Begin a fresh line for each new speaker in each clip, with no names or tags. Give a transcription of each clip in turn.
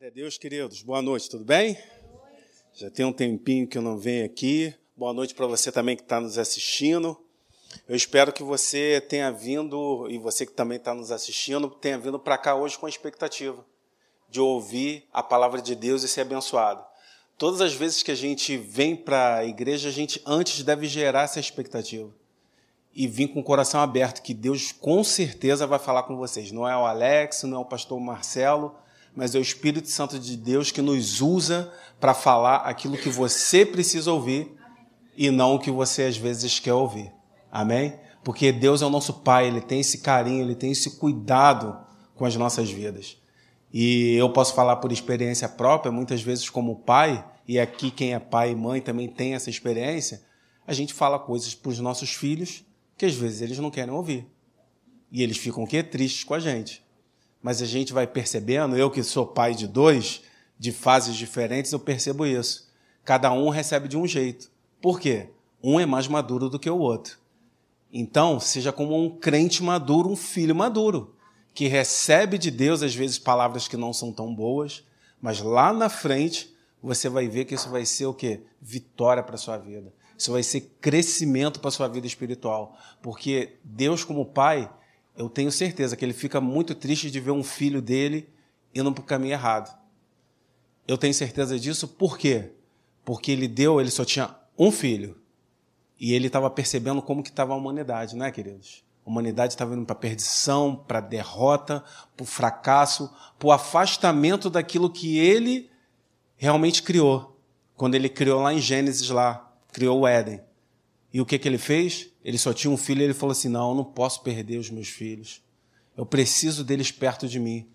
Glória a Deus, queridos. Boa noite, tudo bem? Já tem um tempinho que eu não venho aqui. Boa noite para você também que está nos assistindo. Eu espero que você tenha vindo, e você que também está nos assistindo, tenha vindo para cá hoje com a expectativa de ouvir a palavra de Deus e ser abençoado. Todas as vezes que a gente vem para a igreja, a gente antes deve gerar essa expectativa e vir com o coração aberto, que Deus com certeza vai falar com vocês. Não é o Alex, não é o pastor Marcelo, mas é o Espírito Santo de Deus que nos usa para falar aquilo que você precisa ouvir e não o que você às vezes quer ouvir. Amém? Porque Deus é o nosso Pai, Ele tem esse carinho, Ele tem esse cuidado com as nossas vidas. E eu posso falar por experiência própria, muitas vezes como pai, e aqui quem é pai e mãe também tem essa experiência, a gente fala coisas para os nossos filhos que às vezes eles não querem ouvir. E eles ficam o quê? Tristes com a gente mas a gente vai percebendo, eu que sou pai de dois, de fases diferentes, eu percebo isso. Cada um recebe de um jeito. Por quê? Um é mais maduro do que o outro. Então, seja como um crente maduro, um filho maduro, que recebe de Deus, às vezes, palavras que não são tão boas, mas lá na frente você vai ver que isso vai ser o quê? Vitória para a sua vida. Isso vai ser crescimento para a sua vida espiritual. Porque Deus, como Pai, eu tenho certeza que ele fica muito triste de ver um filho dele indo para o caminho errado. Eu tenho certeza disso por quê? Porque ele deu, ele só tinha um filho. E ele estava percebendo como que estava a humanidade, né, queridos? A humanidade estava indo para perdição, para derrota, para o fracasso, para o afastamento daquilo que ele realmente criou. Quando ele criou lá em Gênesis, lá, criou o Éden. E o que, que ele fez? Ele só tinha um filho e ele falou assim: Não, eu não posso perder os meus filhos. Eu preciso deles perto de mim.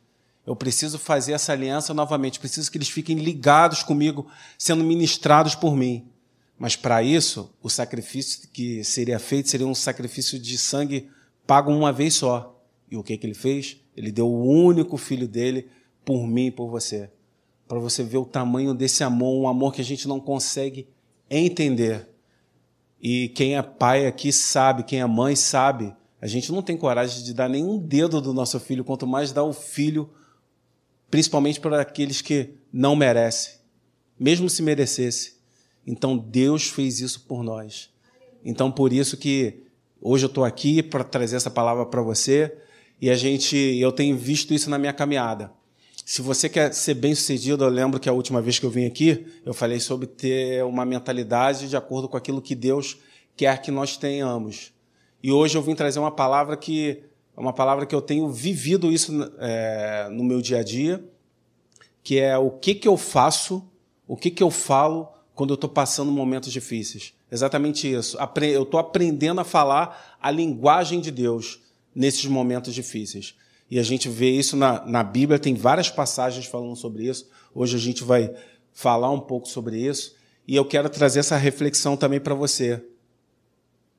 Eu preciso fazer essa aliança novamente. Preciso que eles fiquem ligados comigo, sendo ministrados por mim. Mas para isso, o sacrifício que seria feito seria um sacrifício de sangue pago uma vez só. E o que, que ele fez? Ele deu o único filho dele por mim e por você. Para você ver o tamanho desse amor, um amor que a gente não consegue entender. E quem é pai aqui sabe, quem é mãe sabe. A gente não tem coragem de dar nenhum dedo do nosso filho, quanto mais dar o filho, principalmente para aqueles que não merecem, mesmo se merecesse. Então Deus fez isso por nós. Então por isso que hoje eu estou aqui para trazer essa palavra para você e a gente, eu tenho visto isso na minha caminhada. Se você quer ser bem-sucedido, eu lembro que a última vez que eu vim aqui, eu falei sobre ter uma mentalidade de acordo com aquilo que Deus quer que nós tenhamos. E hoje eu vim trazer uma palavra que é uma palavra que eu tenho vivido isso é, no meu dia a dia, que é o que, que eu faço, o que, que eu falo quando eu estou passando momentos difíceis. Exatamente isso. Eu estou aprendendo a falar a linguagem de Deus nesses momentos difíceis. E a gente vê isso na, na Bíblia, tem várias passagens falando sobre isso. Hoje a gente vai falar um pouco sobre isso. E eu quero trazer essa reflexão também para você.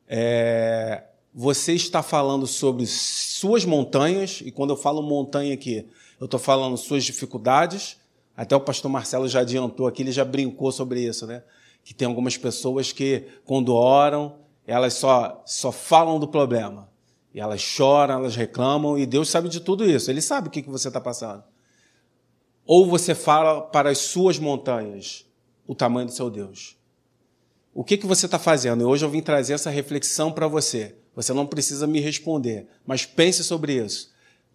É, você está falando sobre suas montanhas, e quando eu falo montanha aqui, eu estou falando suas dificuldades. Até o pastor Marcelo já adiantou aqui, ele já brincou sobre isso, né? Que tem algumas pessoas que, quando oram, elas só, só falam do problema. E elas choram, elas reclamam, e Deus sabe de tudo isso. Ele sabe o que você está passando. Ou você fala para as suas montanhas o tamanho do seu Deus. O que, que você está fazendo? E hoje eu vim trazer essa reflexão para você. Você não precisa me responder, mas pense sobre isso.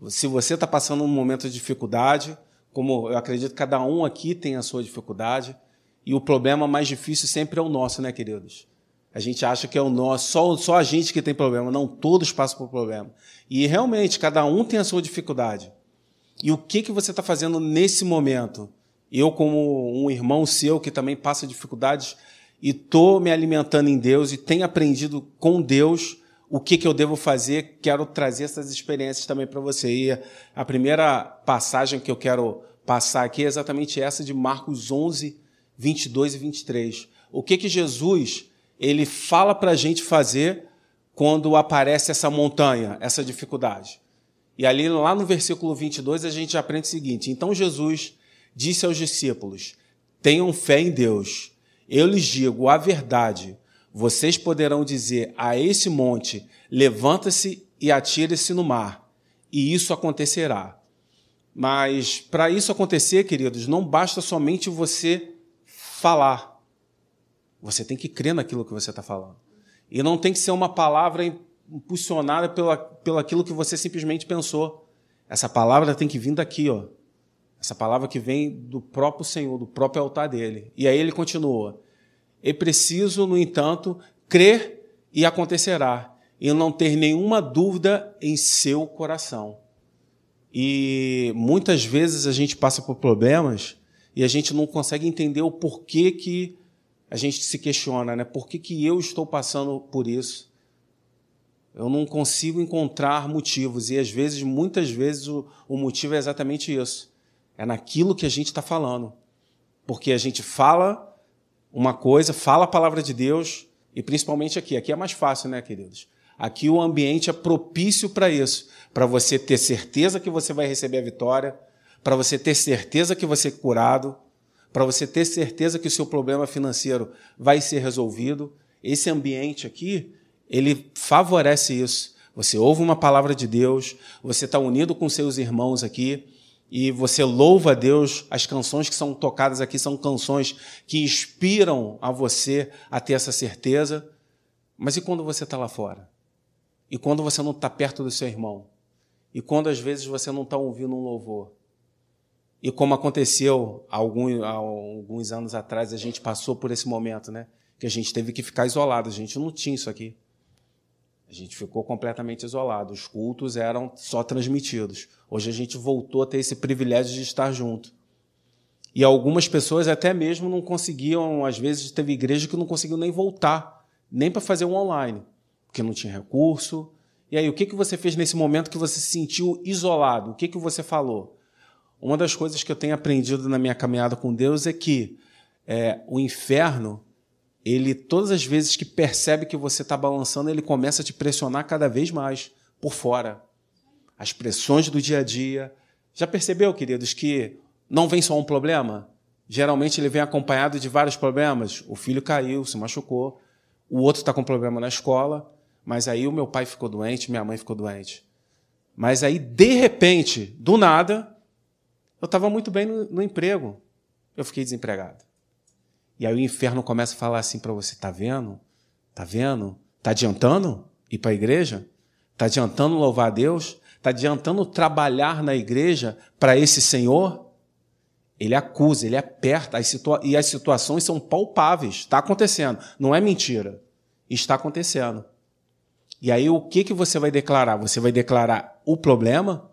Se você está passando um momento de dificuldade, como eu acredito que cada um aqui tem a sua dificuldade, e o problema mais difícil sempre é o nosso, né, queridos? A gente acha que é o nosso, só, só a gente que tem problema. Não, todos passam por problema. E realmente, cada um tem a sua dificuldade. E o que, que você está fazendo nesse momento? Eu, como um irmão seu que também passa dificuldades, e estou me alimentando em Deus e tenho aprendido com Deus o que, que eu devo fazer, quero trazer essas experiências também para você. E a primeira passagem que eu quero passar aqui é exatamente essa de Marcos 11, 22 e 23. O que, que Jesus ele fala para a gente fazer quando aparece essa montanha, essa dificuldade. E ali, lá no versículo 22, a gente aprende o seguinte: Então Jesus disse aos discípulos: Tenham fé em Deus. Eu lhes digo a verdade. Vocês poderão dizer a esse monte: Levanta-se e atire-se no mar, e isso acontecerá. Mas para isso acontecer, queridos, não basta somente você falar. Você tem que crer naquilo que você está falando. E não tem que ser uma palavra impulsionada pela, pelo aquilo que você simplesmente pensou. Essa palavra tem que vir daqui, ó. Essa palavra que vem do próprio Senhor, do próprio altar dele. E aí ele continua: É preciso, no entanto, crer e acontecerá, e não ter nenhuma dúvida em seu coração. E muitas vezes a gente passa por problemas e a gente não consegue entender o porquê que a gente se questiona, né? Por que, que eu estou passando por isso? Eu não consigo encontrar motivos. E às vezes, muitas vezes, o, o motivo é exatamente isso. É naquilo que a gente está falando. Porque a gente fala uma coisa, fala a palavra de Deus, e principalmente aqui. Aqui é mais fácil, né, queridos? Aqui o ambiente é propício para isso. Para você ter certeza que você vai receber a vitória, para você ter certeza que você é curado, para você ter certeza que o seu problema financeiro vai ser resolvido. Esse ambiente aqui ele favorece isso. Você ouve uma palavra de Deus, você está unido com seus irmãos aqui e você louva a Deus. As canções que são tocadas aqui são canções que inspiram a você a ter essa certeza. Mas e quando você está lá fora? E quando você não está perto do seu irmão? E quando às vezes você não está ouvindo um louvor? E como aconteceu alguns, alguns anos atrás, a gente passou por esse momento, né? Que a gente teve que ficar isolado, a gente não tinha isso aqui. A gente ficou completamente isolado. Os cultos eram só transmitidos. Hoje a gente voltou a ter esse privilégio de estar junto. E algumas pessoas até mesmo não conseguiam, às vezes teve igreja que não conseguiu nem voltar, nem para fazer um online, porque não tinha recurso. E aí, o que, que você fez nesse momento que você se sentiu isolado? O que, que você falou? Uma das coisas que eu tenho aprendido na minha caminhada com Deus é que é, o inferno ele todas as vezes que percebe que você está balançando, ele começa a te pressionar cada vez mais por fora. As pressões do dia a dia. Já percebeu, queridos, que não vem só um problema? Geralmente ele vem acompanhado de vários problemas. O filho caiu, se machucou, o outro está com problema na escola, mas aí o meu pai ficou doente, minha mãe ficou doente. Mas aí, de repente, do nada, eu estava muito bem no, no emprego, eu fiquei desempregado. E aí o inferno começa a falar assim para você: tá vendo? Tá vendo? Tá adiantando ir para a igreja? Tá adiantando louvar a Deus? Tá adiantando trabalhar na igreja para esse Senhor? Ele acusa, ele aperta, as e as situações são palpáveis. Está acontecendo. Não é mentira. Está acontecendo. E aí o que, que você vai declarar? Você vai declarar o problema?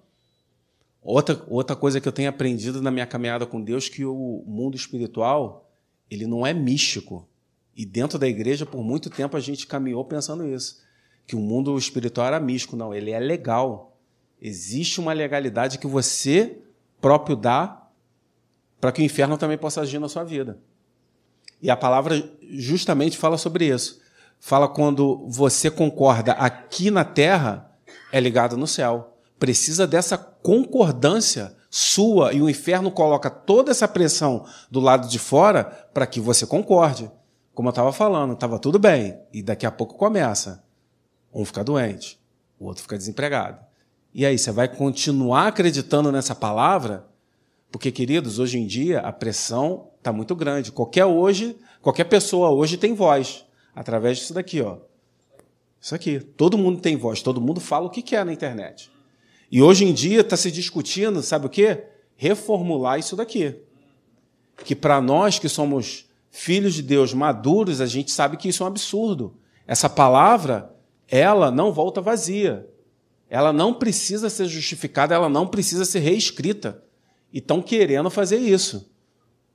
Outra, outra coisa que eu tenho aprendido na minha caminhada com Deus que o mundo espiritual ele não é místico. E dentro da igreja, por muito tempo, a gente caminhou pensando isso. Que o mundo espiritual era místico. Não, ele é legal. Existe uma legalidade que você próprio dá para que o inferno também possa agir na sua vida. E a palavra justamente fala sobre isso. Fala quando você concorda aqui na terra, é ligado no céu. Precisa dessa concordância sua e o inferno coloca toda essa pressão do lado de fora para que você concorde. Como eu estava falando, estava tudo bem. E daqui a pouco começa. Um fica doente, o outro fica desempregado. E aí, você vai continuar acreditando nessa palavra? Porque, queridos, hoje em dia a pressão está muito grande. Qualquer hoje, qualquer pessoa hoje tem voz. Através disso daqui, ó. Isso aqui. Todo mundo tem voz, todo mundo fala o que quer na internet. E hoje em dia está se discutindo, sabe o quê? Reformular isso daqui. Que para nós que somos filhos de Deus maduros, a gente sabe que isso é um absurdo. Essa palavra, ela não volta vazia. Ela não precisa ser justificada, ela não precisa ser reescrita. E estão querendo fazer isso.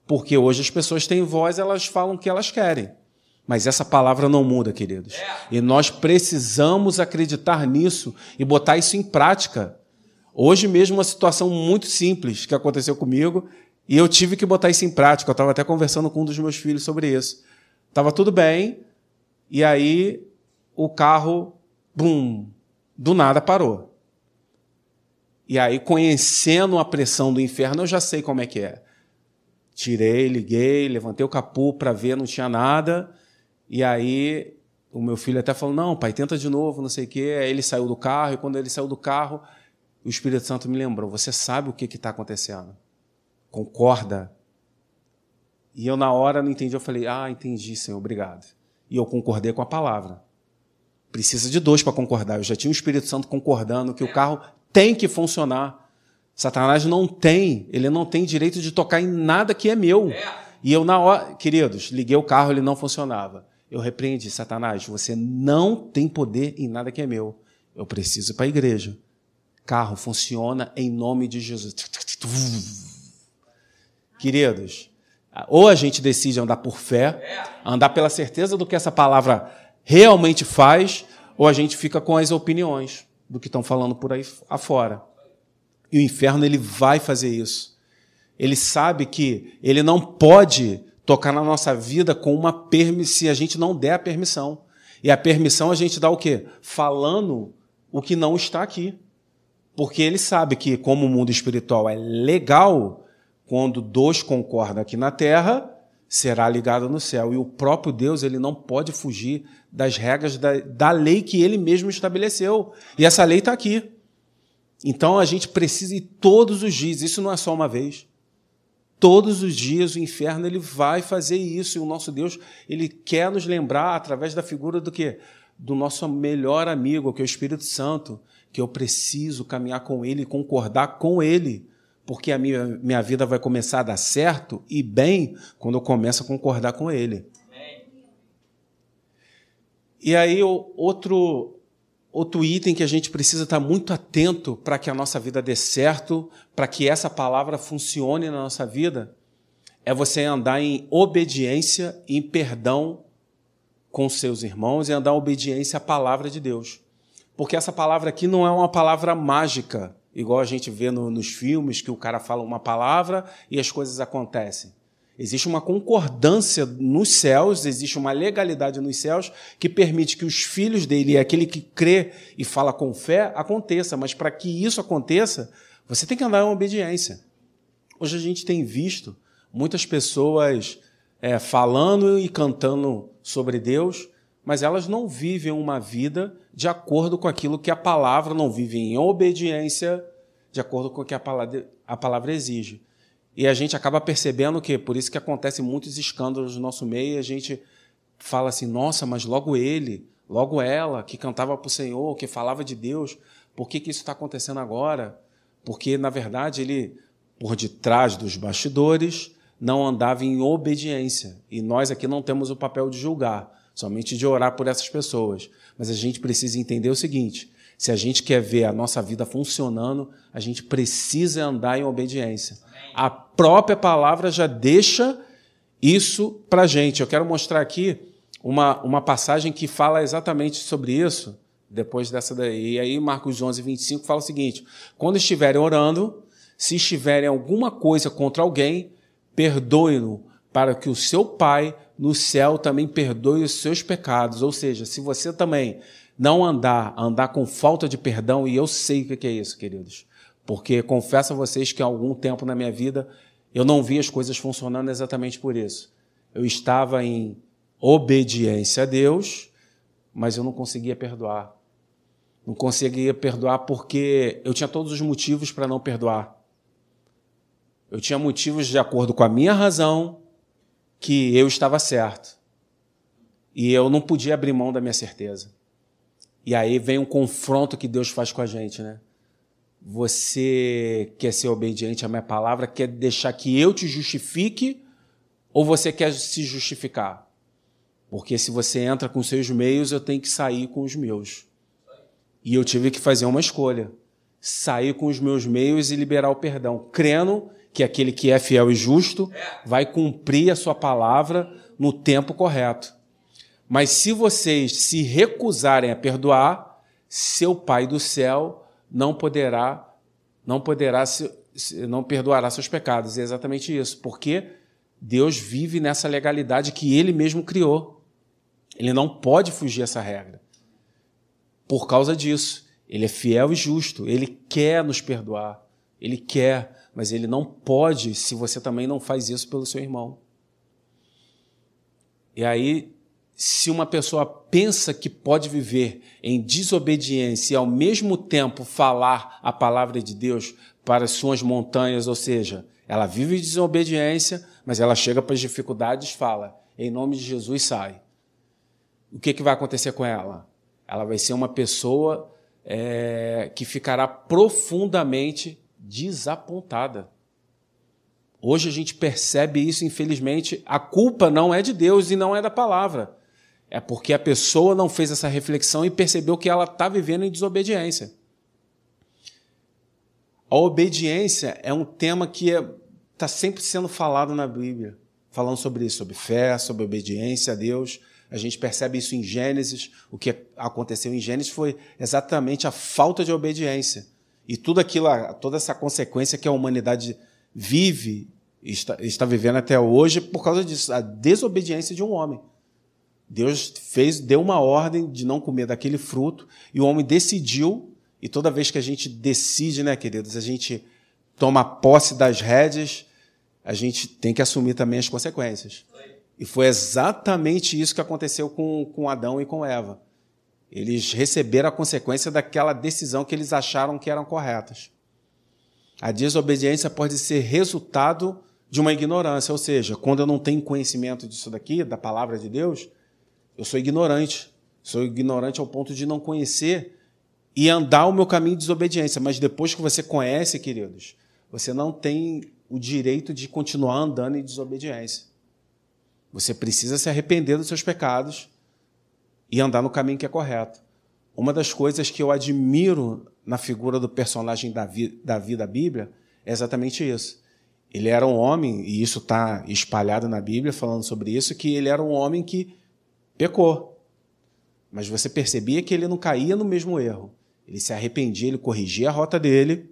Porque hoje as pessoas têm voz, elas falam o que elas querem. Mas essa palavra não muda, queridos. E nós precisamos acreditar nisso e botar isso em prática. Hoje mesmo, uma situação muito simples que aconteceu comigo e eu tive que botar isso em prática. Eu estava até conversando com um dos meus filhos sobre isso. Estava tudo bem, e aí o carro, bum, do nada parou. E aí, conhecendo a pressão do inferno, eu já sei como é que é. Tirei, liguei, levantei o capô para ver, não tinha nada. E aí o meu filho até falou: Não, pai, tenta de novo, não sei o quê. Aí ele saiu do carro, e quando ele saiu do carro, o Espírito Santo me lembrou: você sabe o que está acontecendo? Concorda? E eu, na hora, não entendi. Eu falei: ah, entendi, Senhor, obrigado. E eu concordei com a palavra. Precisa de dois para concordar. Eu já tinha o Espírito Santo concordando que o carro tem que funcionar. Satanás não tem, ele não tem direito de tocar em nada que é meu. E eu, na hora, queridos, liguei o carro, ele não funcionava. Eu repreendi, Satanás, você não tem poder em nada que é meu. Eu preciso ir para a igreja. Carro funciona em nome de Jesus. Queridos, ou a gente decide andar por fé, andar pela certeza do que essa palavra realmente faz, ou a gente fica com as opiniões do que estão falando por aí afora. E o inferno ele vai fazer isso. Ele sabe que ele não pode tocar na nossa vida com uma permissão se a gente não der a permissão. E a permissão a gente dá o quê? Falando o que não está aqui. Porque ele sabe que, como o mundo espiritual é legal, quando dois concordam aqui na terra, será ligado no céu. E o próprio Deus ele não pode fugir das regras da, da lei que ele mesmo estabeleceu. E essa lei está aqui. Então a gente precisa ir todos os dias, isso não é só uma vez. Todos os dias o inferno ele vai fazer isso e o nosso Deus ele quer nos lembrar através da figura do que do nosso melhor amigo, que é o Espírito Santo, que eu preciso caminhar com ele e concordar com ele, porque a minha, minha vida vai começar a dar certo e bem quando eu começo a concordar com ele. E aí outro outro item que a gente precisa estar muito atento para que a nossa vida dê certo, para que essa palavra funcione na nossa vida, é você andar em obediência em perdão com seus irmãos e andar em obediência à palavra de Deus. Porque essa palavra aqui não é uma palavra mágica, igual a gente vê no, nos filmes, que o cara fala uma palavra e as coisas acontecem. Existe uma concordância nos céus, existe uma legalidade nos céus que permite que os filhos dele, aquele que crê e fala com fé, aconteça. Mas para que isso aconteça, você tem que andar em obediência. Hoje a gente tem visto muitas pessoas é, falando e cantando sobre Deus, mas elas não vivem uma vida de acordo com aquilo que a palavra, não vivem em obediência de acordo com o que a palavra, a palavra exige. E a gente acaba percebendo que, por isso que acontecem muitos escândalos no nosso meio, e a gente fala assim: nossa, mas logo ele, logo ela, que cantava para o Senhor, que falava de Deus, por que, que isso está acontecendo agora? Porque, na verdade, ele, por detrás dos bastidores, não andava em obediência. E nós aqui não temos o papel de julgar, somente de orar por essas pessoas. Mas a gente precisa entender o seguinte: se a gente quer ver a nossa vida funcionando, a gente precisa andar em obediência. A própria palavra já deixa isso para a gente. Eu quero mostrar aqui uma, uma passagem que fala exatamente sobre isso, depois dessa daí. E aí, Marcos 11, 25 fala o seguinte: quando estiverem orando, se estiverem alguma coisa contra alguém, perdoe-no, para que o seu Pai no céu também perdoe os seus pecados. Ou seja, se você também não andar, andar com falta de perdão, e eu sei o que é isso, queridos. Porque confesso a vocês que há algum tempo na minha vida eu não vi as coisas funcionando exatamente por isso. Eu estava em obediência a Deus, mas eu não conseguia perdoar. Não conseguia perdoar porque eu tinha todos os motivos para não perdoar. Eu tinha motivos de acordo com a minha razão que eu estava certo. E eu não podia abrir mão da minha certeza. E aí vem um confronto que Deus faz com a gente, né? Você quer ser obediente à minha palavra, quer deixar que eu te justifique, ou você quer se justificar? Porque se você entra com seus meios, eu tenho que sair com os meus. E eu tive que fazer uma escolha: sair com os meus meios e liberar o perdão, crendo que aquele que é fiel e justo vai cumprir a sua palavra no tempo correto. Mas se vocês se recusarem a perdoar, seu Pai do céu não poderá, não poderá, não perdoará seus pecados. É exatamente isso, porque Deus vive nessa legalidade que Ele mesmo criou. Ele não pode fugir essa regra. Por causa disso, Ele é fiel e justo. Ele quer nos perdoar. Ele quer, mas Ele não pode se você também não faz isso pelo seu irmão. E aí, se uma pessoa pensa que pode viver em desobediência e ao mesmo tempo falar a palavra de Deus para as suas montanhas, ou seja, ela vive desobediência, mas ela chega para as dificuldades fala: em nome de Jesus sai. O que, que vai acontecer com ela? Ela vai ser uma pessoa é, que ficará profundamente desapontada. Hoje a gente percebe isso, infelizmente. A culpa não é de Deus e não é da palavra. É porque a pessoa não fez essa reflexão e percebeu que ela está vivendo em desobediência. A obediência é um tema que está é, tá sempre sendo falado na Bíblia, falando sobre isso, sobre fé, sobre obediência a Deus. A gente percebe isso em Gênesis. O que aconteceu em Gênesis foi exatamente a falta de obediência. E tudo aquilo, toda essa consequência que a humanidade vive, está, está vivendo até hoje por causa disso, a desobediência de um homem. Deus fez, deu uma ordem de não comer daquele fruto, e o homem decidiu, e toda vez que a gente decide, né, queridos, a gente toma posse das rédeas, a gente tem que assumir também as consequências. E foi exatamente isso que aconteceu com, com Adão e com Eva. Eles receberam a consequência daquela decisão que eles acharam que eram corretas. A desobediência pode ser resultado de uma ignorância, ou seja, quando eu não tenho conhecimento disso daqui, da palavra de Deus, eu sou ignorante. Sou ignorante ao ponto de não conhecer e andar o meu caminho de desobediência. Mas depois que você conhece, queridos, você não tem o direito de continuar andando em desobediência. Você precisa se arrepender dos seus pecados e andar no caminho que é correto. Uma das coisas que eu admiro na figura do personagem Davi, Davi da Bíblia é exatamente isso. Ele era um homem, e isso está espalhado na Bíblia falando sobre isso, que ele era um homem que pecou. Mas você percebia que ele não caía no mesmo erro. Ele se arrependia, ele corrigia a rota dele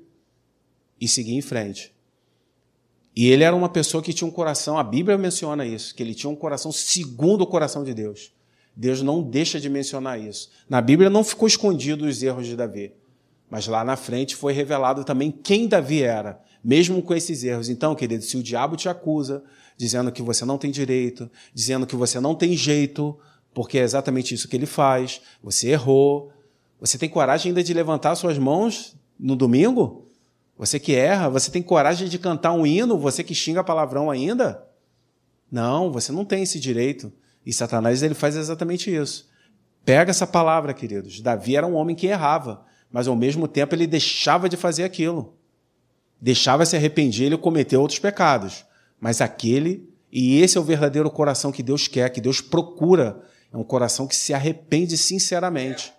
e seguia em frente. E ele era uma pessoa que tinha um coração, a Bíblia menciona isso, que ele tinha um coração segundo o coração de Deus. Deus não deixa de mencionar isso. Na Bíblia não ficou escondido os erros de Davi, mas lá na frente foi revelado também quem Davi era, mesmo com esses erros. Então, querido, se o diabo te acusa, dizendo que você não tem direito, dizendo que você não tem jeito, porque é exatamente isso que ele faz. Você errou. Você tem coragem ainda de levantar suas mãos no domingo? Você que erra, você tem coragem de cantar um hino, você que xinga palavrão ainda? Não, você não tem esse direito. E Satanás ele faz exatamente isso. Pega essa palavra, queridos. Davi era um homem que errava, mas ao mesmo tempo ele deixava de fazer aquilo. Deixava se arrepender, ele cometeu outros pecados. Mas aquele, e esse é o verdadeiro coração que Deus quer, que Deus procura é um coração que se arrepende sinceramente.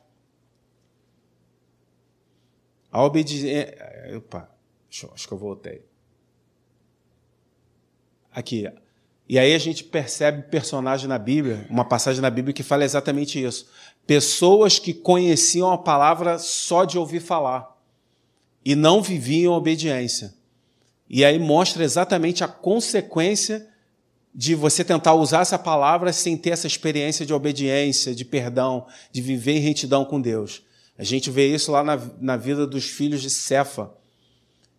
A obediência. Opa, acho que eu voltei. Aqui. E aí a gente percebe personagem na Bíblia, uma passagem na Bíblia que fala exatamente isso. Pessoas que conheciam a palavra só de ouvir falar e não viviam obediência. E aí mostra exatamente a consequência de você tentar usar essa palavra sem ter essa experiência de obediência, de perdão, de viver em retidão com Deus. A gente vê isso lá na, na vida dos filhos de Cefa,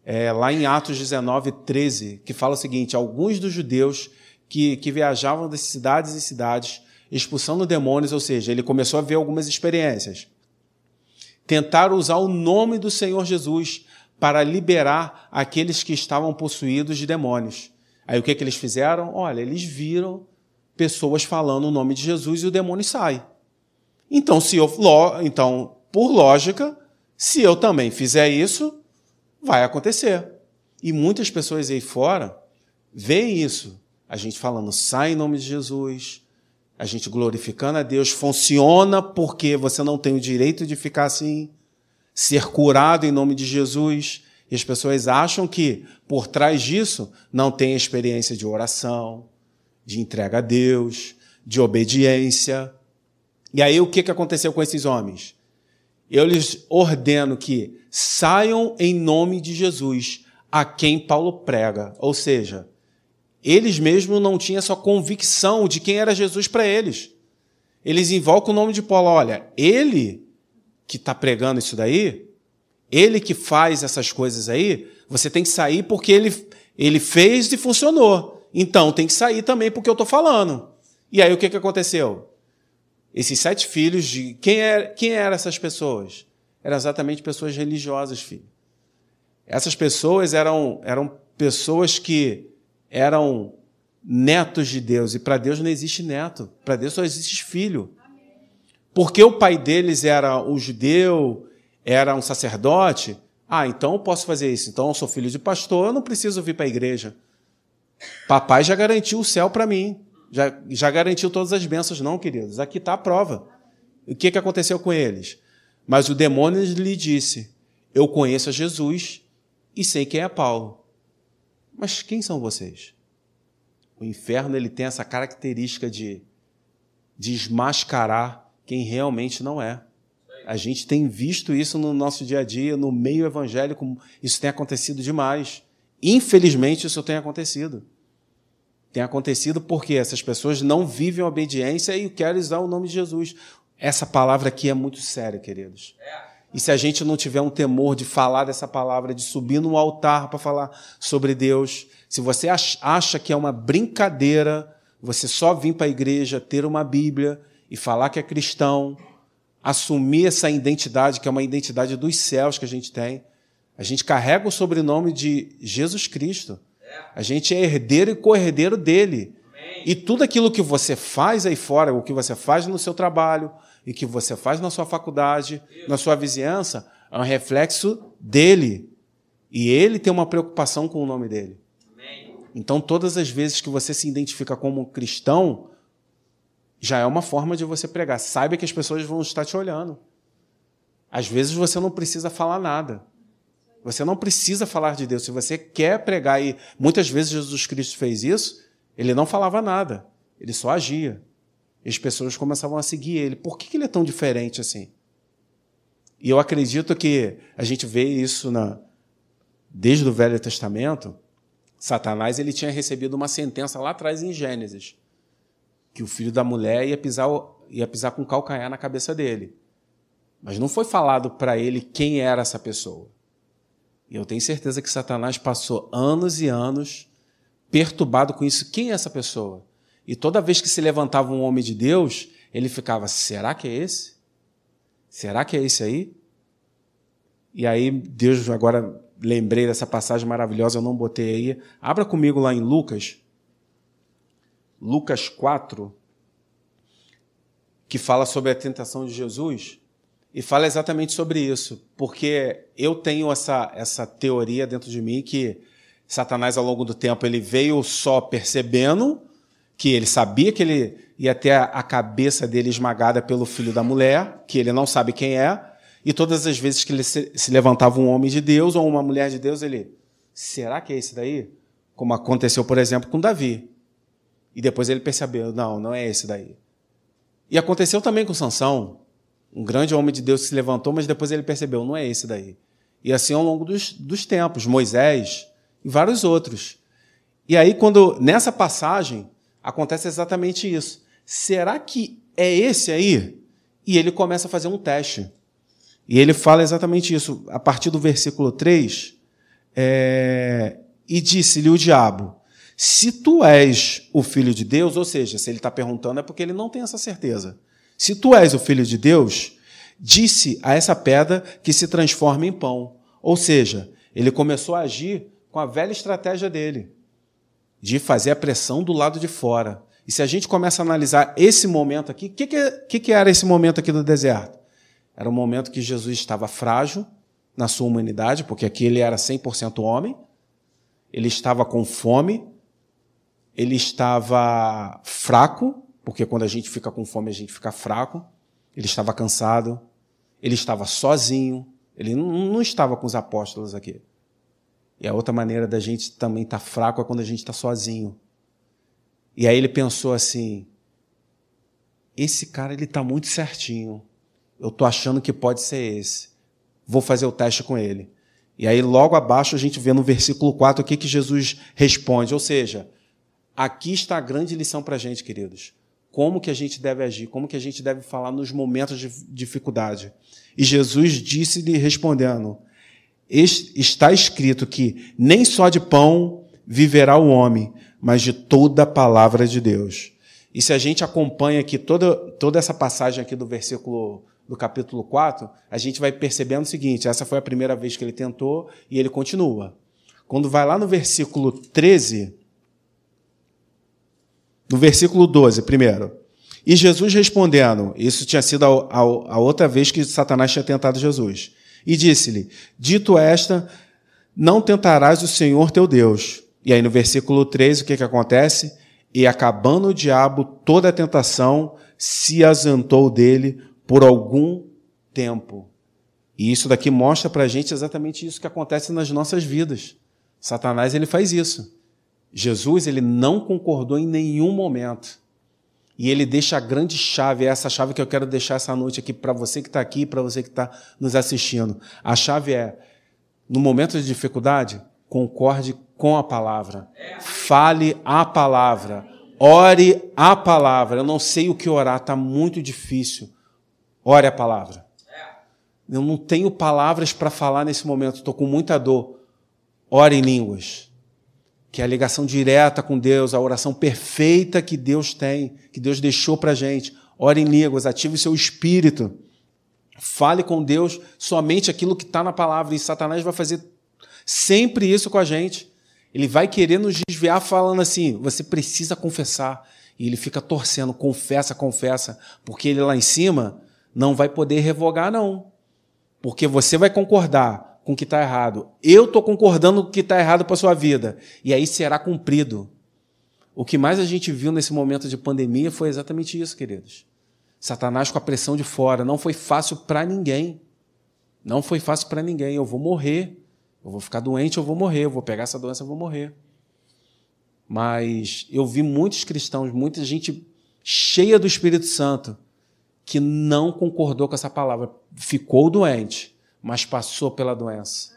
é, lá em Atos 19, 13, que fala o seguinte: alguns dos judeus que, que viajavam de cidades em cidades, expulsando demônios, ou seja, ele começou a ver algumas experiências. Tentaram usar o nome do Senhor Jesus para liberar aqueles que estavam possuídos de demônios. Aí o que, que eles fizeram? Olha, eles viram pessoas falando o nome de Jesus e o demônio sai. Então, se eu, então, por lógica, se eu também fizer isso, vai acontecer. E muitas pessoas aí fora veem isso. A gente falando, sai em nome de Jesus, a gente glorificando a Deus, funciona porque você não tem o direito de ficar assim, ser curado em nome de Jesus. E as pessoas acham que por trás disso não tem experiência de oração, de entrega a Deus, de obediência. E aí o que aconteceu com esses homens? Eu lhes ordeno que saiam em nome de Jesus, a quem Paulo prega. Ou seja, eles mesmos não tinham essa convicção de quem era Jesus para eles. Eles invocam o nome de Paulo. Olha, ele que está pregando isso daí, ele que faz essas coisas aí, você tem que sair porque ele, ele fez e funcionou. Então tem que sair também porque eu estou falando. E aí o que, que aconteceu? Esses sete filhos de. Quem, é, quem eram essas pessoas? Eram exatamente pessoas religiosas, filho. Essas pessoas eram, eram pessoas que eram netos de Deus. E para Deus não existe neto. Para Deus só existe filho. Porque o pai deles era um judeu, era um sacerdote. Ah, então eu posso fazer isso. Então eu sou filho de pastor, eu não preciso vir para a igreja. Papai já garantiu o céu para mim. Já, já garantiu todas as bênçãos, não, queridos. Aqui está a prova. O que, que aconteceu com eles? Mas o demônio lhe disse: Eu conheço a Jesus e sei quem é Paulo. Mas quem são vocês? O inferno ele tem essa característica de desmascarar quem realmente não é. A gente tem visto isso no nosso dia a dia, no meio evangélico, isso tem acontecido demais. Infelizmente, isso tem acontecido. Tem acontecido porque essas pessoas não vivem obediência e querem usar o nome de Jesus. Essa palavra aqui é muito séria, queridos. E se a gente não tiver um temor de falar dessa palavra, de subir no altar para falar sobre Deus, se você acha que é uma brincadeira você só vir para a igreja, ter uma Bíblia e falar que é cristão, assumir essa identidade, que é uma identidade dos céus que a gente tem, a gente carrega o sobrenome de Jesus Cristo. A gente é herdeiro e co-herdeiro dele. E tudo aquilo que você faz aí fora, o que você faz no seu trabalho, e que você faz na sua faculdade, na sua vizinhança, é um reflexo dele. E ele tem uma preocupação com o nome dele. Então, todas as vezes que você se identifica como cristão, já é uma forma de você pregar. Saiba que as pessoas vão estar te olhando. Às vezes você não precisa falar nada. Você não precisa falar de Deus. Se você quer pregar, e muitas vezes Jesus Cristo fez isso, ele não falava nada, ele só agia. E as pessoas começavam a seguir ele. Por que ele é tão diferente assim? E eu acredito que a gente vê isso na, desde o Velho Testamento. Satanás ele tinha recebido uma sentença lá atrás em Gênesis, que o filho da mulher ia pisar, ia pisar com calcanhar na cabeça dele. Mas não foi falado para ele quem era essa pessoa. E eu tenho certeza que Satanás passou anos e anos perturbado com isso. Quem é essa pessoa? E toda vez que se levantava um homem de Deus, ele ficava: será que é esse? Será que é esse aí? E aí, Deus, agora lembrei dessa passagem maravilhosa, eu não botei aí. Abra comigo lá em Lucas. Lucas 4, que fala sobre a tentação de Jesus e fala exatamente sobre isso, porque eu tenho essa, essa teoria dentro de mim que Satanás, ao longo do tempo, ele veio só percebendo que ele sabia que ele ia ter a cabeça dele esmagada pelo filho da mulher, que ele não sabe quem é, e todas as vezes que ele se, levantava um homem de Deus ou uma mulher de Deus, ele, será que é esse daí? Como aconteceu, por exemplo, com Davi. E depois ele percebeu, não, não é esse daí. E aconteceu também com Sansão. Um grande homem de Deus que se levantou, mas depois ele percebeu, não é esse daí. E assim ao longo dos, dos tempos, Moisés e vários outros. E aí, quando nessa passagem, acontece exatamente isso. Será que é esse aí? E ele começa a fazer um teste. E ele fala exatamente isso, a partir do versículo 3. É, e disse-lhe o diabo: Se tu és o filho de Deus, ou seja, se ele está perguntando é porque ele não tem essa certeza. Se tu és o filho de Deus, disse a essa pedra que se transforma em pão. Ou seja, ele começou a agir com a velha estratégia dele, de fazer a pressão do lado de fora. E se a gente começa a analisar esse momento aqui, o que, que, que, era esse momento aqui do deserto? Era um momento que Jesus estava frágil na sua humanidade, porque aqui ele era 100% homem, ele estava com fome, ele estava fraco, porque quando a gente fica com fome, a gente fica fraco. Ele estava cansado, ele estava sozinho, ele não estava com os apóstolos aqui. E a outra maneira da gente também estar tá fraco é quando a gente está sozinho. E aí ele pensou assim: esse cara ele está muito certinho. Eu estou achando que pode ser esse. Vou fazer o teste com ele. E aí, logo abaixo, a gente vê no versículo 4 o que, que Jesus responde. Ou seja, aqui está a grande lição para a gente, queridos como que a gente deve agir, como que a gente deve falar nos momentos de dificuldade. E Jesus disse-lhe respondendo: Está escrito que nem só de pão viverá o homem, mas de toda a palavra de Deus. E se a gente acompanha aqui toda, toda essa passagem aqui do versículo do capítulo 4, a gente vai percebendo o seguinte: essa foi a primeira vez que ele tentou e ele continua. Quando vai lá no versículo 13, no versículo 12, primeiro. E Jesus respondendo, isso tinha sido a, a, a outra vez que Satanás tinha tentado Jesus. E disse-lhe: Dito esta, não tentarás o Senhor teu Deus. E aí no versículo 13, o que, que acontece? E acabando o diabo toda a tentação, se azentou dele por algum tempo. E isso daqui mostra para a gente exatamente isso que acontece nas nossas vidas. Satanás ele faz isso. Jesus ele não concordou em nenhum momento. E ele deixa a grande chave, é essa chave que eu quero deixar essa noite aqui para você que está aqui, para você que está nos assistindo. A chave é, no momento de dificuldade, concorde com a palavra. Fale a palavra. Ore a palavra. Eu não sei o que orar, está muito difícil. Ore a palavra. Eu não tenho palavras para falar nesse momento, estou com muita dor. Ore em línguas. Que é a ligação direta com Deus, a oração perfeita que Deus tem, que Deus deixou para a gente. Ore em línguas, ative o seu espírito. Fale com Deus somente aquilo que está na palavra. E Satanás vai fazer sempre isso com a gente. Ele vai querer nos desviar falando assim: você precisa confessar. E ele fica torcendo, confessa, confessa, porque ele lá em cima não vai poder revogar, não. Porque você vai concordar com o que está errado. Eu estou concordando com o que está errado para a sua vida. E aí será cumprido. O que mais a gente viu nesse momento de pandemia foi exatamente isso, queridos. Satanás com a pressão de fora. Não foi fácil para ninguém. Não foi fácil para ninguém. Eu vou morrer. Eu vou ficar doente, eu vou morrer. Eu vou pegar essa doença, eu vou morrer. Mas eu vi muitos cristãos, muita gente cheia do Espírito Santo, que não concordou com essa palavra. Ficou doente, mas passou pela doença.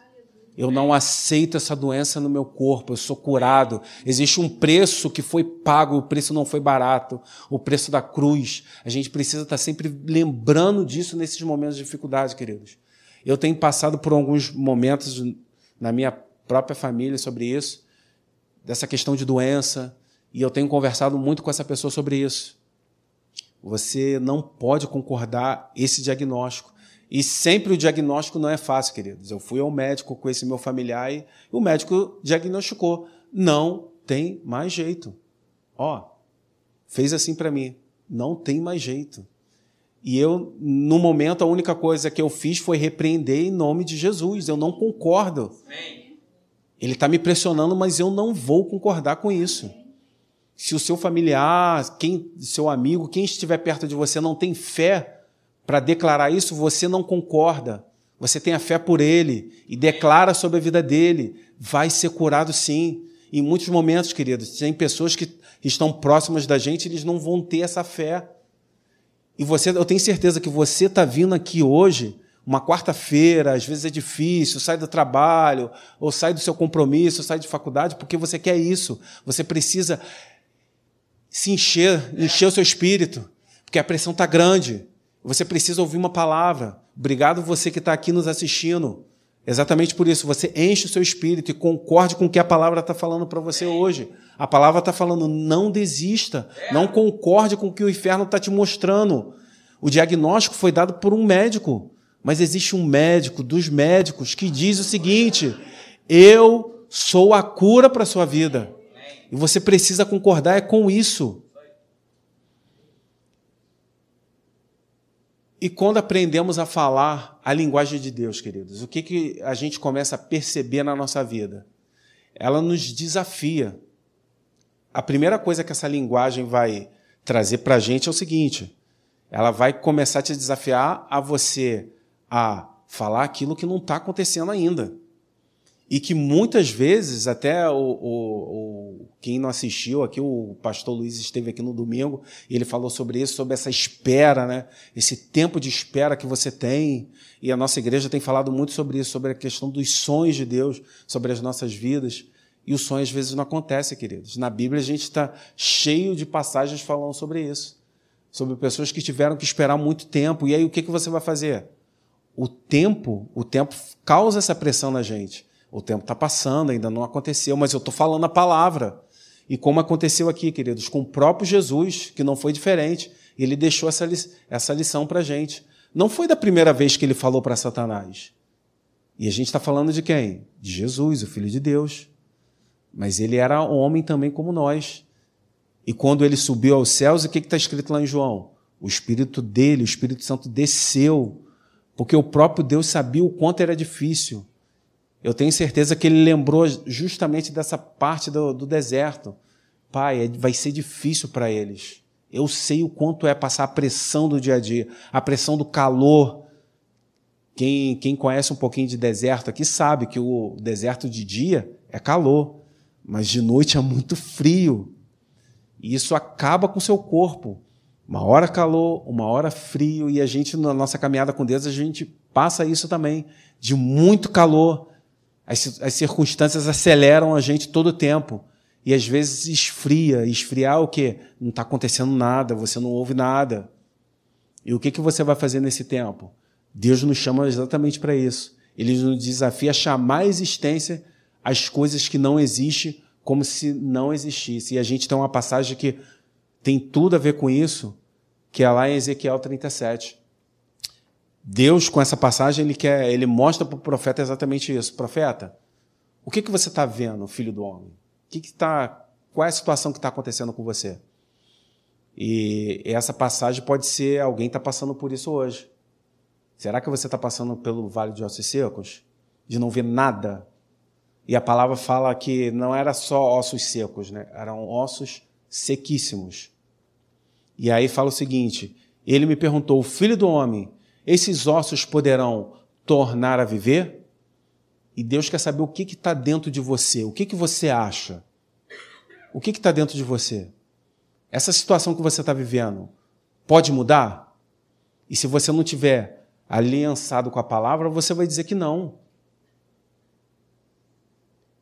Eu não aceito essa doença no meu corpo, eu sou curado. Existe um preço que foi pago, o preço não foi barato, o preço da cruz. A gente precisa estar sempre lembrando disso nesses momentos de dificuldade, queridos. Eu tenho passado por alguns momentos na minha própria família sobre isso, dessa questão de doença, e eu tenho conversado muito com essa pessoa sobre isso. Você não pode concordar esse diagnóstico. E sempre o diagnóstico não é fácil, queridos. Eu fui ao médico com esse meu familiar e o médico diagnosticou: não tem mais jeito. Ó, fez assim para mim: não tem mais jeito. E eu, no momento, a única coisa que eu fiz foi repreender em nome de Jesus. Eu não concordo. Ele está me pressionando, mas eu não vou concordar com isso. Se o seu familiar, quem, seu amigo, quem estiver perto de você não tem fé para declarar isso, você não concorda. Você tem a fé por ele e declara sobre a vida dele, vai ser curado sim. Em muitos momentos, queridos, tem pessoas que estão próximas da gente, eles não vão ter essa fé. E você, eu tenho certeza que você está vindo aqui hoje, uma quarta-feira, às vezes é difícil, sai do trabalho, ou sai do seu compromisso, sai de faculdade, porque você quer isso. Você precisa se encher, encher o seu espírito, porque a pressão está grande. Você precisa ouvir uma palavra. Obrigado você que está aqui nos assistindo. Exatamente por isso, você enche o seu espírito e concorde com o que a palavra está falando para você hoje. A palavra está falando, não desista, não concorde com o que o inferno está te mostrando. O diagnóstico foi dado por um médico, mas existe um médico dos médicos que diz o seguinte: eu sou a cura para a sua vida. E você precisa concordar é com isso. E quando aprendemos a falar a linguagem de Deus, queridos, o que, que a gente começa a perceber na nossa vida? Ela nos desafia. A primeira coisa que essa linguagem vai trazer para a gente é o seguinte: ela vai começar a te desafiar a você a falar aquilo que não está acontecendo ainda e que muitas vezes, até o, o, o, quem não assistiu aqui, o pastor Luiz esteve aqui no domingo, e ele falou sobre isso, sobre essa espera, né? esse tempo de espera que você tem. E a nossa igreja tem falado muito sobre isso, sobre a questão dos sonhos de Deus, sobre as nossas vidas. E o sonho às vezes não acontece, queridos. Na Bíblia a gente está cheio de passagens falando sobre isso. Sobre pessoas que tiveram que esperar muito tempo. E aí o que, que você vai fazer? O tempo, o tempo causa essa pressão na gente. O tempo está passando, ainda não aconteceu, mas eu estou falando a palavra. E como aconteceu aqui, queridos, com o próprio Jesus, que não foi diferente, ele deixou essa, essa lição para a gente. Não foi da primeira vez que ele falou para Satanás. E a gente está falando de quem? De Jesus, o Filho de Deus. Mas ele era homem também como nós. E quando ele subiu aos céus, o que está escrito lá em João? O Espírito dele, o Espírito Santo desceu, porque o próprio Deus sabia o quanto era difícil. Eu tenho certeza que ele lembrou justamente dessa parte do, do deserto. Pai, é, vai ser difícil para eles. Eu sei o quanto é passar a pressão do dia a dia, a pressão do calor. Quem, quem conhece um pouquinho de deserto aqui sabe que o deserto de dia é calor, mas de noite é muito frio. E isso acaba com o seu corpo. Uma hora calor, uma hora frio, e a gente, na nossa caminhada com Deus, a gente passa isso também, de muito calor, as, as circunstâncias aceleram a gente todo o tempo. E às vezes esfria. Esfriar o quê? Não está acontecendo nada, você não ouve nada. E o que, que você vai fazer nesse tempo? Deus nos chama exatamente para isso. Ele nos desafia a chamar a existência as coisas que não existem como se não existisse. E a gente tem uma passagem que tem tudo a ver com isso, que é lá em Ezequiel 37. Deus, com essa passagem, ele quer, ele mostra para o profeta exatamente isso. Profeta, o que, que você está vendo, filho do homem? O que, que tá, qual é a situação que está acontecendo com você? E essa passagem pode ser alguém está passando por isso hoje. Será que você está passando pelo vale de ossos secos? De não ver nada? E a palavra fala que não era só ossos secos, né? eram ossos sequíssimos. E aí fala o seguinte: ele me perguntou, filho do homem, esses ossos poderão tornar a viver? E Deus quer saber o que está dentro de você, o que, que você acha. O que está dentro de você? Essa situação que você está vivendo pode mudar? E se você não tiver aliançado com a palavra, você vai dizer que não.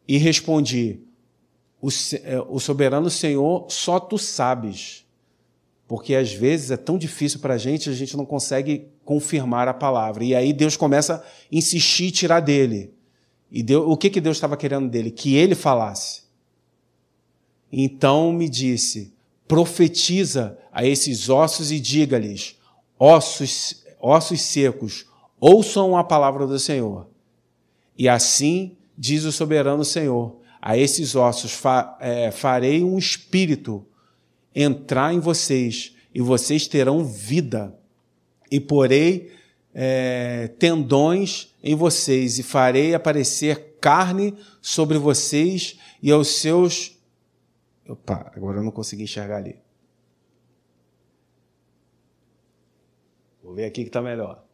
E respondi: o, é, o soberano Senhor, só tu sabes. Porque às vezes é tão difícil para a gente, a gente não consegue confirmar a palavra. E aí Deus começa a insistir tirar dele. E Deus, o que, que Deus estava querendo dele? Que ele falasse. Então me disse: profetiza a esses ossos e diga-lhes: ossos, ossos secos, ouçam a palavra do Senhor. E assim diz o soberano Senhor: a esses ossos fa, é, farei um espírito entrar em vocês, e vocês terão vida. E porei é, tendões em vocês, e farei aparecer carne sobre vocês e aos seus. Opa, agora eu não consegui enxergar ali. Vou ver aqui que está melhor.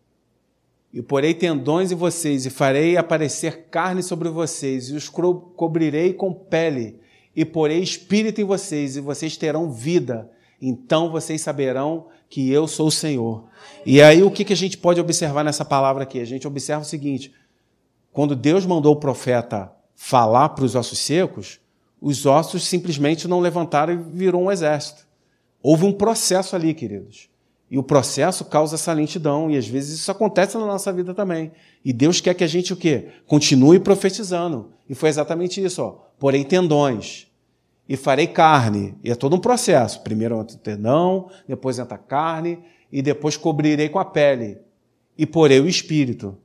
E porei tendões em vocês, e farei aparecer carne sobre vocês, e os cobrirei com pele, e porei espírito em vocês, e vocês terão vida. Então vocês saberão que eu sou o Senhor. E aí o que, que a gente pode observar nessa palavra aqui? A gente observa o seguinte: quando Deus mandou o profeta falar para os ossos secos, os ossos simplesmente não levantaram e virou um exército. Houve um processo ali, queridos. E o processo causa essa lentidão, e às vezes isso acontece na nossa vida também. E Deus quer que a gente o quê? Continue profetizando. E foi exatamente isso, ó. Porém tendões e farei carne. E é todo um processo. Primeiro entra o tendão, depois entra a carne, e depois cobrirei com a pele. E porei o espírito.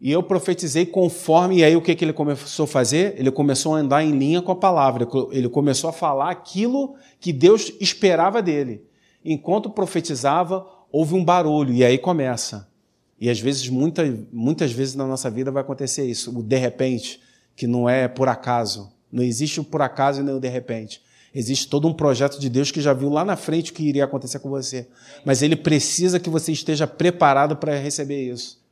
E eu profetizei conforme, e aí o que, que ele começou a fazer? Ele começou a andar em linha com a palavra, ele começou a falar aquilo que Deus esperava dele. Enquanto profetizava, houve um barulho, e aí começa. E às vezes, muitas, muitas vezes na nossa vida vai acontecer isso, o de repente, que não é por acaso. Não existe o por acaso e nem o de repente. Existe todo um projeto de Deus que já viu lá na frente o que iria acontecer com você. Mas ele precisa que você esteja preparado para receber isso.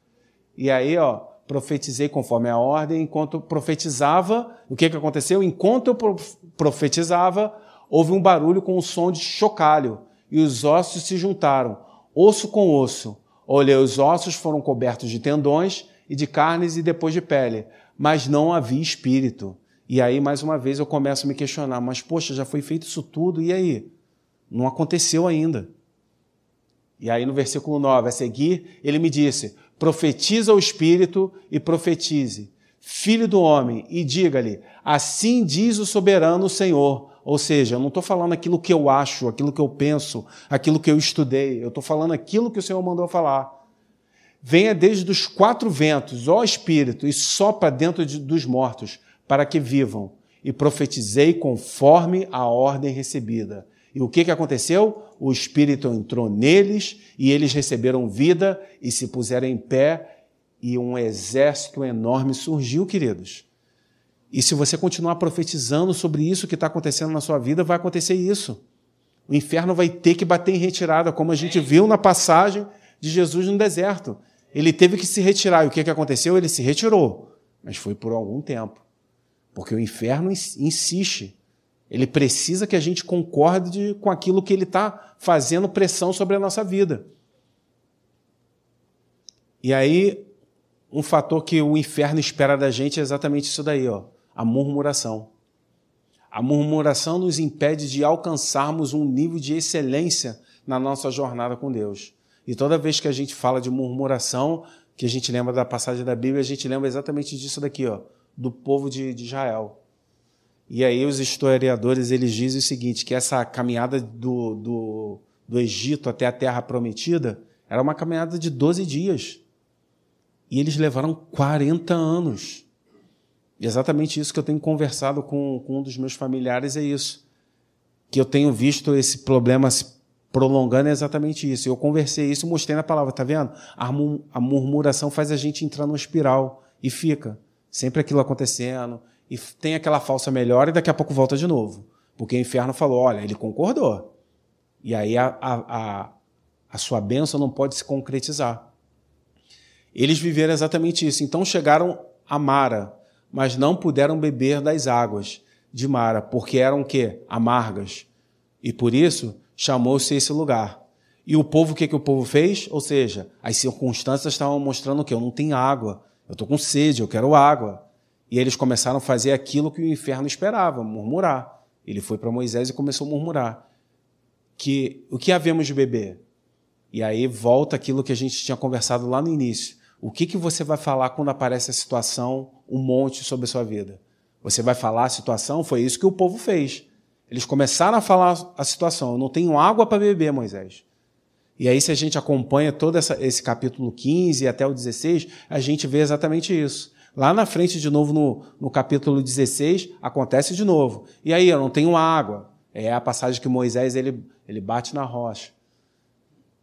E aí, ó, profetizei conforme a ordem, enquanto profetizava, o que, que aconteceu? Enquanto eu profetizava, houve um barulho com o som de chocalho, e os ossos se juntaram, osso com osso. Olhei, os ossos foram cobertos de tendões e de carnes e depois de pele, mas não havia espírito. E aí, mais uma vez, eu começo a me questionar, mas poxa, já foi feito isso tudo, e aí? Não aconteceu ainda. E aí, no versículo 9, a seguir, ele me disse: profetiza o Espírito e profetize. filho do homem, e diga-lhe: Assim diz o soberano Senhor. Ou seja, eu não estou falando aquilo que eu acho, aquilo que eu penso, aquilo que eu estudei. Eu estou falando aquilo que o Senhor mandou falar. Venha desde os quatro ventos, ó Espírito, e sopra dentro de, dos mortos, para que vivam. E profetizei conforme a ordem recebida. E o que, que aconteceu? O Espírito entrou neles e eles receberam vida e se puseram em pé, e um exército enorme surgiu, queridos. E se você continuar profetizando sobre isso que está acontecendo na sua vida, vai acontecer isso. O inferno vai ter que bater em retirada, como a gente viu na passagem de Jesus no deserto. Ele teve que se retirar. E o que, que aconteceu? Ele se retirou. Mas foi por algum tempo. Porque o inferno insiste. Ele precisa que a gente concorde com aquilo que ele está fazendo pressão sobre a nossa vida. E aí, um fator que o inferno espera da gente é exatamente isso daí, ó, a murmuração. A murmuração nos impede de alcançarmos um nível de excelência na nossa jornada com Deus. E toda vez que a gente fala de murmuração, que a gente lembra da passagem da Bíblia, a gente lembra exatamente disso daqui, ó, do povo de, de Israel. E aí os historiadores eles dizem o seguinte, que essa caminhada do, do, do Egito até a Terra Prometida era uma caminhada de 12 dias. E eles levaram 40 anos. E exatamente isso que eu tenho conversado com, com um dos meus familiares é isso. Que eu tenho visto esse problema prolongando é exatamente isso. Eu conversei isso, mostrei na palavra, tá vendo? A murmuração faz a gente entrar numa espiral e fica sempre aquilo acontecendo e tem aquela falsa melhora e daqui a pouco volta de novo, porque o inferno falou, olha, ele concordou. E aí a, a, a, a sua bênção não pode se concretizar. Eles viveram exatamente isso. Então chegaram a Mara, mas não puderam beber das águas de Mara, porque eram quê? Amargas. E por isso chamou-se esse lugar. E o povo, o que, que o povo fez? Ou seja, as circunstâncias estavam mostrando que eu não tenho água, eu estou com sede, eu quero água. E eles começaram a fazer aquilo que o inferno esperava, murmurar. Ele foi para Moisés e começou a murmurar. Que o que havemos de beber? E aí volta aquilo que a gente tinha conversado lá no início. O que, que você vai falar quando aparece a situação, um monte sobre a sua vida? Você vai falar a situação? Foi isso que o povo fez. Eles começaram a falar a situação. Eu não tenho água para beber, Moisés. E aí, se a gente acompanha todo essa, esse capítulo 15 até o 16, a gente vê exatamente isso. Lá na frente, de novo, no, no capítulo 16, acontece de novo. E aí, eu não tenho água. É a passagem que Moisés ele, ele bate na rocha.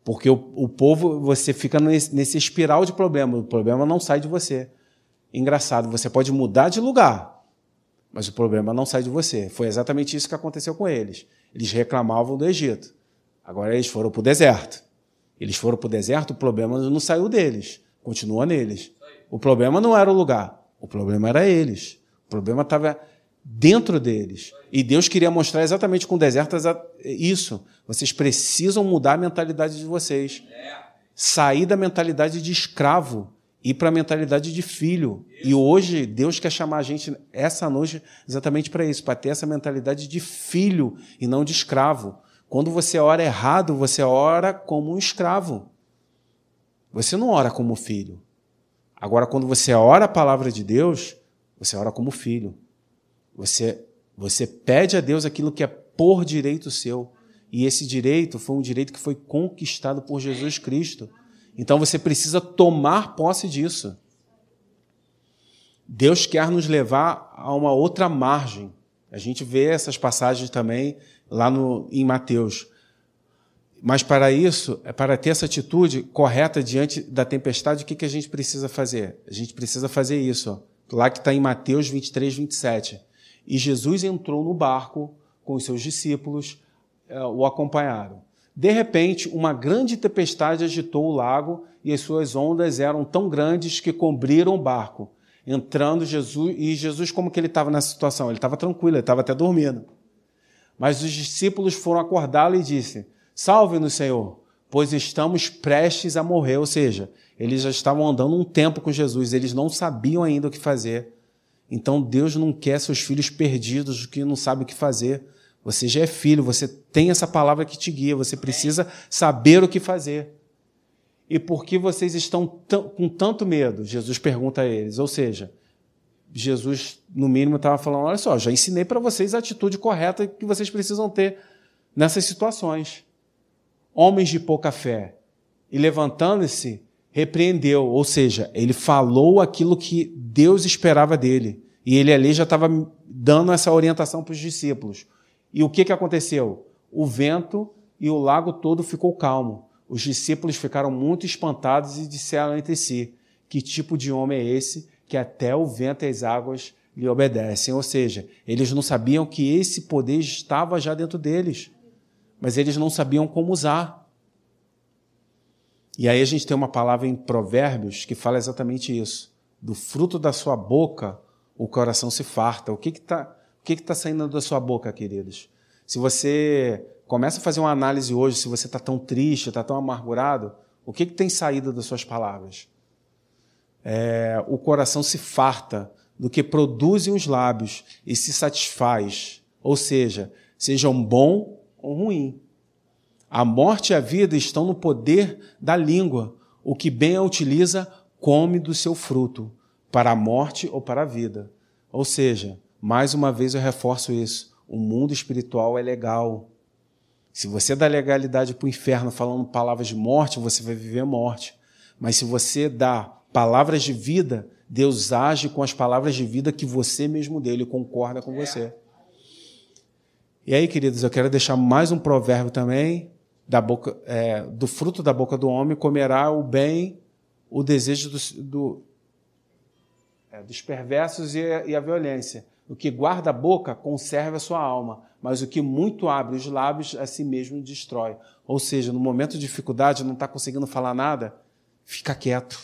Porque o, o povo, você fica nesse, nesse espiral de problema. O problema não sai de você. Engraçado, você pode mudar de lugar, mas o problema não sai de você. Foi exatamente isso que aconteceu com eles. Eles reclamavam do Egito. Agora eles foram para o deserto. Eles foram para o deserto, o problema não saiu deles, continua neles. O problema não era o lugar, o problema era eles. O problema estava dentro deles. E Deus queria mostrar exatamente com o deserto isso. Vocês precisam mudar a mentalidade de vocês. Sair da mentalidade de escravo ir para a mentalidade de filho. E hoje Deus quer chamar a gente essa noite exatamente para isso, para ter essa mentalidade de filho e não de escravo. Quando você ora errado, você ora como um escravo. Você não ora como filho. Agora, quando você ora a palavra de Deus, você ora como filho. Você, você pede a Deus aquilo que é por direito seu. E esse direito foi um direito que foi conquistado por Jesus Cristo. Então você precisa tomar posse disso. Deus quer nos levar a uma outra margem. A gente vê essas passagens também lá no, em Mateus. Mas para isso, é para ter essa atitude correta diante da tempestade, o que, que a gente precisa fazer? A gente precisa fazer isso, ó, lá que está em Mateus 23, 27. E Jesus entrou no barco com os seus discípulos, eh, o acompanharam. De repente, uma grande tempestade agitou o lago e as suas ondas eram tão grandes que cobriram o barco. Entrando Jesus, e Jesus, como que ele estava nessa situação? Ele estava tranquilo, ele estava até dormindo. Mas os discípulos foram acordá-lo e disse: Salve-nos, Senhor, pois estamos prestes a morrer. Ou seja, eles já estavam andando um tempo com Jesus, eles não sabiam ainda o que fazer. Então Deus não quer seus filhos perdidos que não sabem o que fazer. Você já é filho, você tem essa palavra que te guia, você precisa saber o que fazer. E por que vocês estão com tanto medo? Jesus pergunta a eles. Ou seja, Jesus, no mínimo, estava falando: olha só, já ensinei para vocês a atitude correta que vocês precisam ter nessas situações. Homens de pouca fé. E levantando-se, repreendeu, ou seja, ele falou aquilo que Deus esperava dele. E ele ali já estava dando essa orientação para os discípulos. E o que, que aconteceu? O vento e o lago todo ficou calmo. Os discípulos ficaram muito espantados e disseram entre si: Que tipo de homem é esse que até o vento e as águas lhe obedecem? Ou seja, eles não sabiam que esse poder estava já dentro deles, mas eles não sabiam como usar. E aí a gente tem uma palavra em Provérbios que fala exatamente isso. Do fruto da sua boca, o coração se farta. O que está que que tá saindo da sua boca, queridos? Se você começa a fazer uma análise hoje, se você está tão triste, está tão amargurado, o que, que tem saído das suas palavras? É, o coração se farta do que produzem os lábios e se satisfaz. Ou seja, sejam bom ou ruim. A morte e a vida estão no poder da língua. O que bem a utiliza, come do seu fruto, para a morte ou para a vida. Ou seja, mais uma vez eu reforço isso: o mundo espiritual é legal. Se você dá legalidade para o inferno falando palavras de morte, você vai viver morte. Mas se você dá palavras de vida, Deus age com as palavras de vida que você mesmo dele concorda com você. E aí, queridos, eu quero deixar mais um provérbio também, da boca, é, do fruto da boca do homem comerá o bem, o desejo do, do, é, dos perversos e e a violência. O que guarda a boca conserva a sua alma, mas o que muito abre os lábios a si mesmo destrói. Ou seja, no momento de dificuldade, não está conseguindo falar nada, fica quieto.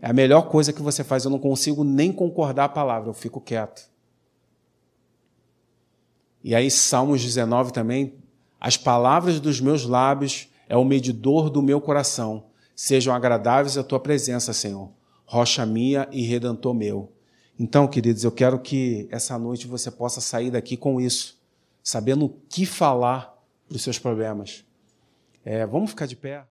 É a melhor coisa que você faz. Eu não consigo nem concordar a palavra, eu fico quieto. E aí, Salmos 19 também as palavras dos meus lábios é o medidor do meu coração. Sejam agradáveis a tua presença, Senhor, rocha minha e redentor meu. Então, queridos, eu quero que essa noite você possa sair daqui com isso, sabendo o que falar dos seus problemas. É, vamos ficar de pé.